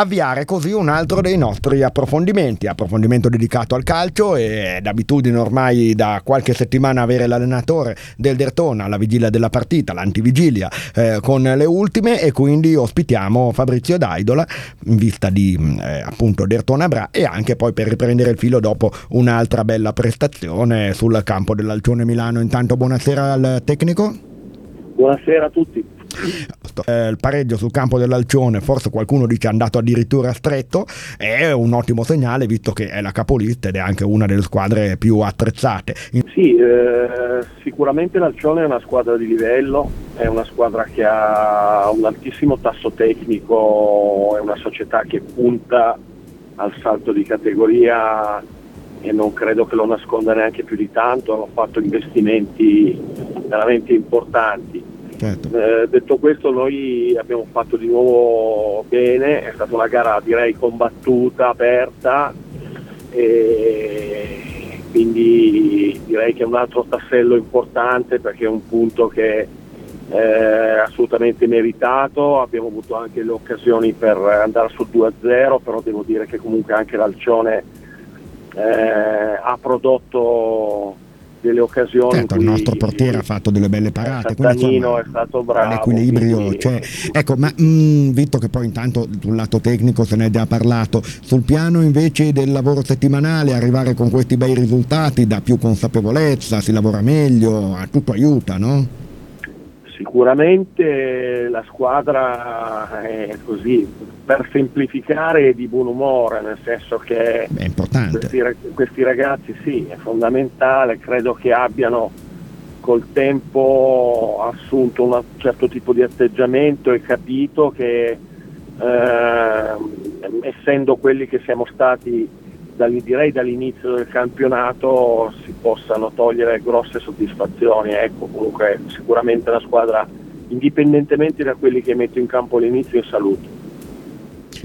avviare così un altro dei nostri approfondimenti, approfondimento dedicato al calcio e d'abitudine ormai da qualche settimana avere l'allenatore del Dertona alla vigilia della partita, l'antivigilia eh, con le ultime e quindi ospitiamo Fabrizio Daidola in vista di eh, appunto Dertona Bra e anche poi per riprendere il filo dopo un'altra bella prestazione sul campo dell'Alcione Milano. Intanto buonasera al tecnico. Buonasera a tutti. Eh, il pareggio sul campo dell'Alcione, forse qualcuno dice è andato addirittura stretto, è un ottimo segnale visto che è la capolista ed è anche una delle squadre più attrezzate. Sì, eh, sicuramente l'Alcione è una squadra di livello, è una squadra che ha un altissimo tasso tecnico, è una società che punta al salto di categoria e non credo che lo nasconda neanche più di tanto, hanno fatto investimenti veramente importanti Certo. Eh, detto questo noi abbiamo fatto di nuovo bene, è stata una gara direi combattuta, aperta e quindi direi che è un altro tassello importante perché è un punto che è assolutamente meritato, abbiamo avuto anche le occasioni per andare sul 2-0, però devo dire che comunque anche l'Alcione eh, ha prodotto delle occasioni. Certo, il nostro portiere ha fatto delle belle parate. Quindi, insomma, è stato bravo. L'equilibrio cioè, ecco, ma mh, mm, visto che poi intanto sul lato tecnico se ne è già parlato, sul piano invece del lavoro settimanale, arrivare con questi bei risultati dà più consapevolezza, si lavora meglio, tutto aiuta, no? Sicuramente la squadra è così, per semplificare di buon umore, nel senso che questi, questi, ragazzi sì, è fondamentale, credo che abbiano col tempo assunto un certo tipo di atteggiamento e capito che eh, essendo quelli che siamo stati direi dall'inizio del campionato possano togliere grosse soddisfazioni. Ecco, comunque sicuramente la squadra, indipendentemente da quelli che metto in campo all'inizio, in salute.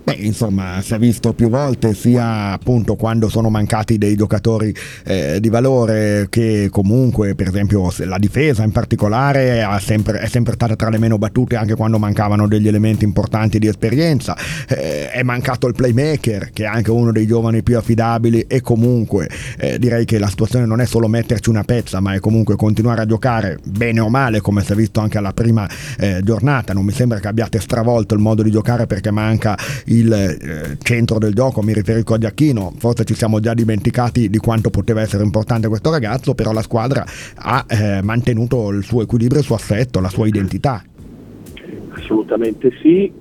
Beh, insomma, si è visto più volte sia appunto quando sono mancati dei giocatori eh, di valore che comunque, per esempio, la difesa in particolare sempre, è sempre stata tra le meno battute anche quando mancavano degli elementi importanti di esperienza. Eh, è mancato il playmaker, che è anche uno dei giovani più affidabili e comunque eh, direi che la situazione non è solo metterci una pezza, ma è comunque continuare a giocare bene o male, come si è visto anche alla prima eh, giornata. Non mi sembra che abbiate stravolto il modo di giocare perché manca il eh, centro del gioco, mi riferisco a Giacchino, forse ci siamo già dimenticati di quanto poteva essere importante questo ragazzo, però la squadra ha eh, mantenuto il suo equilibrio, il suo assetto, la sua identità. Assolutamente sì,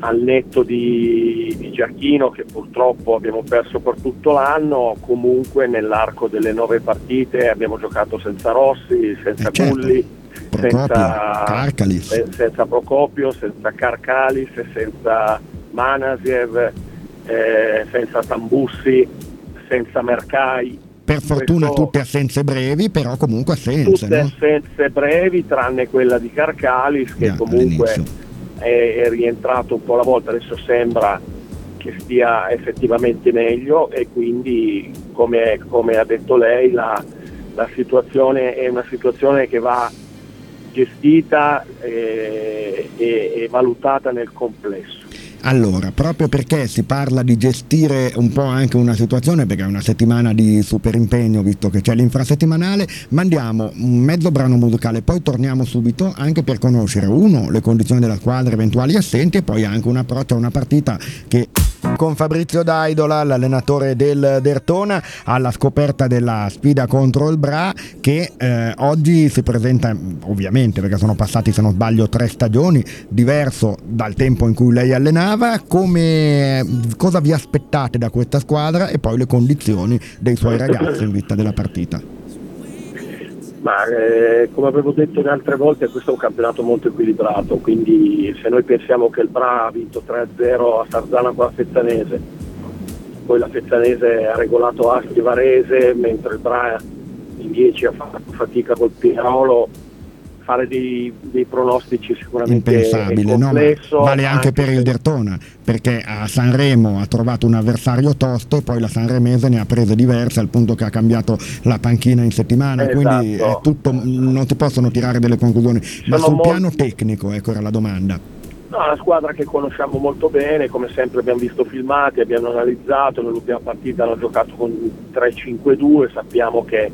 al netto di, di Giacchino che purtroppo abbiamo perso per tutto l'anno, comunque nell'arco delle nove partite abbiamo giocato senza Rossi, senza eh certo. Gulli, senza, senza, Procopio, senza Carcalis, senza Manasiev, eh, senza Tambussi, senza Mercai. Per fortuna Questo, tutte assenze brevi, però comunque assenze. Tutte no? assenze brevi, tranne quella di Carcalis, che yeah, comunque è, è, rientrato un po' alla volta, adesso sembra che stia effettivamente meglio e quindi, come, come ha detto lei, la, la situazione è una situazione che va gestita e, eh, e, e valutata nel complesso. Allora, proprio perché si parla di gestire un po' anche una situazione, perché è una settimana di super impegno, visto che c'è l'infrasettimanale, mandiamo un mezzo brano musicale, poi torniamo subito anche per conoscere, uno, le condizioni della squadra, eventuali assenti, e poi anche un approccio a una partita che con Fabrizio Daidola, l'allenatore del Dertona, alla scoperta della sfida contro il Bra che eh, oggi si presenta ovviamente perché sono passati se non sbaglio tre stagioni, diverso dal tempo in cui lei allenava, come, cosa vi aspettate da questa squadra e poi le condizioni dei suoi ragazzi in vista della partita? Ma eh, come avevo detto in altre volte questo è un campionato molto equilibrato, quindi se noi pensiamo che il Bra ha vinto 3-0 a Sarzana con la Fezzanese, poi la Fezzanese ha regolato Asti Varese, mentre il Bra in 10 ha fatto fatica col Pirolo, fare dei, dei pronostici sicuramente impensabile, no, vale anche, anche per il Dertona perché a Sanremo ha trovato un avversario tosto e poi la Sanremese ne ha prese diverse al punto che ha cambiato la panchina in settimana esatto. quindi tutto, non si possono tirare delle conclusioni ma sul molti... piano tecnico ecco era la domanda No, una squadra che conosciamo molto bene, come sempre abbiamo visto filmati, abbiamo analizzato, nell'ultima partita hanno giocato con 3-5-2, sappiamo che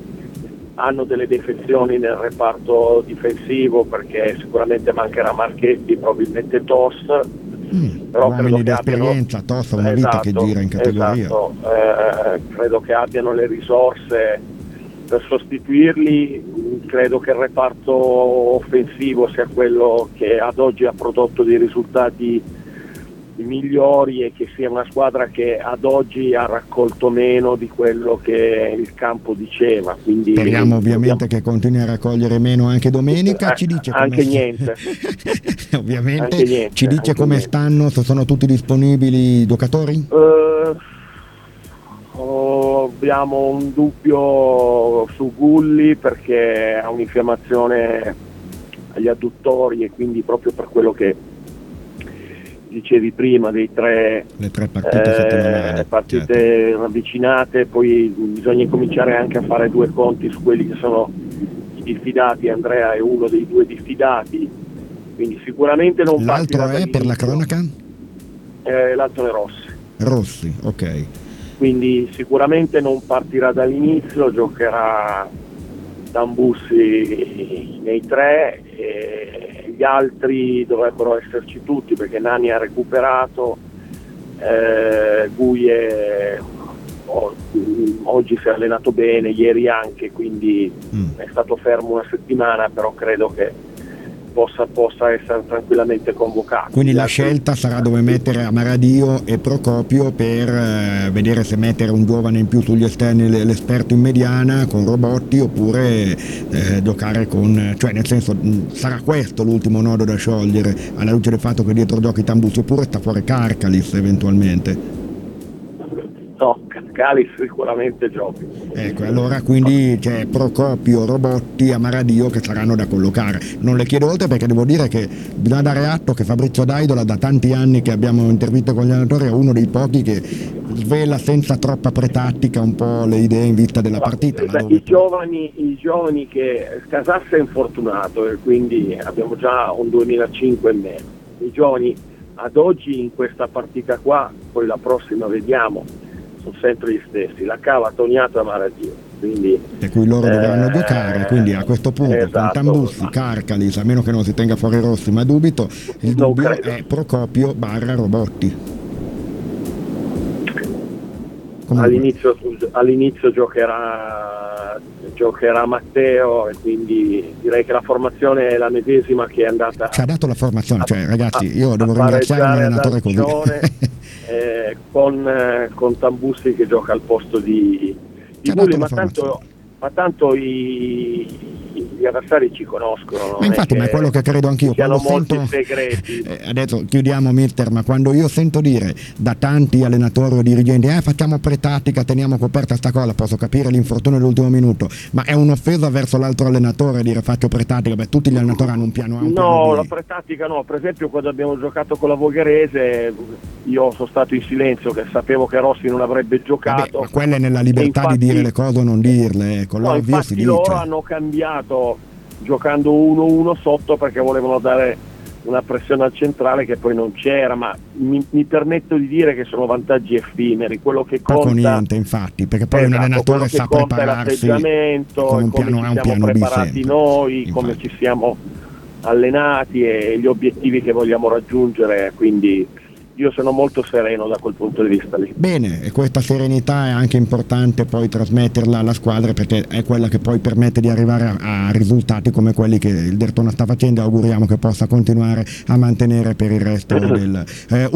hanno delle defezioni nel reparto difensivo perché sicuramente mancherà Marchetti, probabilmente Toss. Mm, però uomini di esperienza, abbiano... Toss una esatto, vita che gira in categoria. Esatto, eh, credo che abbiano le risorse per sostituirli, credo che il reparto offensivo sia quello che ad oggi ha prodotto dei risultati migliori e che sia una squadra che ad oggi ha raccolto meno di quello che il campo diceva. Quindi Speriamo ovviamente dobbiamo... che continui a raccogliere meno anche domenica. Ci dice anche niente. ovviamente anche niente, ci dice come niente. stanno, se sono tutti disponibili i giocatori? Uh, abbiamo un dubbio su Gulli perché ha un'infiammazione agli adduttori e quindi proprio per quello che dicevi prima dei tre, Le tre partite, eh, partite certo. ravvicinate, poi bisogna cominciare anche a fare due conti su quelli che sono i diffidati, Andrea è uno dei due diffidati, quindi sicuramente non L'altro è per la cronaca? Eh, l'altro è Rossi. Rossi, ok. Quindi sicuramente non partirà dall'inizio, giocherà Tambussi nei tre e gli altri dovrebbero esserci tutti perché Nani ha recuperato, eh, Guie oh, oggi si è allenato bene, ieri anche, quindi mm. è stato fermo una settimana, però credo che possa, possa, essere tranquillamente convocato. Quindi la scelta sarà dove mettere Amaradio e Procopio per eh, vedere se mettere un giovane in più sugli esterni, l'esperto in mediana con Robotti oppure eh, giocare con, cioè nel senso sarà questo l'ultimo nodo da sciogliere alla luce del fatto che dietro giochi Tambus oppure sta fuori Carcalis eventualmente. No, Calis sicuramente giochi. Ecco, allora quindi c'è Procopio, Robotti, Amaradio che saranno da collocare. Non le chiedo oltre perché devo dire che bisogna dare atto che Fabrizio Daidola da tanti anni che abbiamo interviste con gli allenatori è uno dei pochi che svela senza troppa pretattica un po' le idee in vista della partita. Beh, i, giovani, I giovani che Casassa è infortunato e quindi abbiamo già un 2005 e meno. I giovani ad oggi in questa partita qua, poi la prossima vediamo, sono sempre gli stessi, la cava Toniato e Maradio. Quindi, e cui loro eh, dovranno giocare, quindi a questo punto esatto, con Tambussi, Carcalis, a meno che non si tenga fuori Rossi, ma dubito, il dubbio è Procopio barra Robotti. All'inizio, all'inizio giocherà, giocherà, Matteo e quindi direi che la formazione è la medesima che è andata ci ha dato la formazione, cioè ragazzi io devo ringraziare un allenatore così eh, con, eh, con, Tambussi che gioca al posto di, di Bulli, ma tanto, ma tanto i, gli avversari ci conoscono. Ma infatti, ma è quello che credo anch'io. Quando sento, eh, adesso chiudiamo Mister, ma quando io sento dire da tanti allenatori o dirigenti, eh, facciamo pretattica, teniamo coperta sta cosa, posso capire l'infortunio dell'ultimo minuto, ma è un'offesa verso l'altro allenatore dire faccio pretattica, beh tutti gli allenatori hanno un piano. Un no, la pretattica no, per esempio quando abbiamo giocato con la Vogherese io sono stato in silenzio che sapevo che Rossi non avrebbe giocato. Vabbè, ma quella è nella libertà infatti, di dire le cose o non dirle, con no, loro hanno cambiato giocando 1-1 sotto perché volevano dare una pressione al centrale che poi non c'era, ma mi, mi permetto di dire che sono vantaggi effimeri, quello che conta... Poco niente infatti, perché poi esatto, un allenatore sa prepararsi con un piano, come ci siamo preparati noi, infatti. come ci siamo allenati e gli obiettivi che vogliamo raggiungere, quindi io sono molto sereno da quel punto di vista lì. Bene, e questa serenità è anche importante poi trasmetterla alla squadra perché è quella che poi permette di arrivare a, a risultati come quelli che il Dertona sta facendo e auguriamo che possa continuare a mantenere per il resto del... Eh,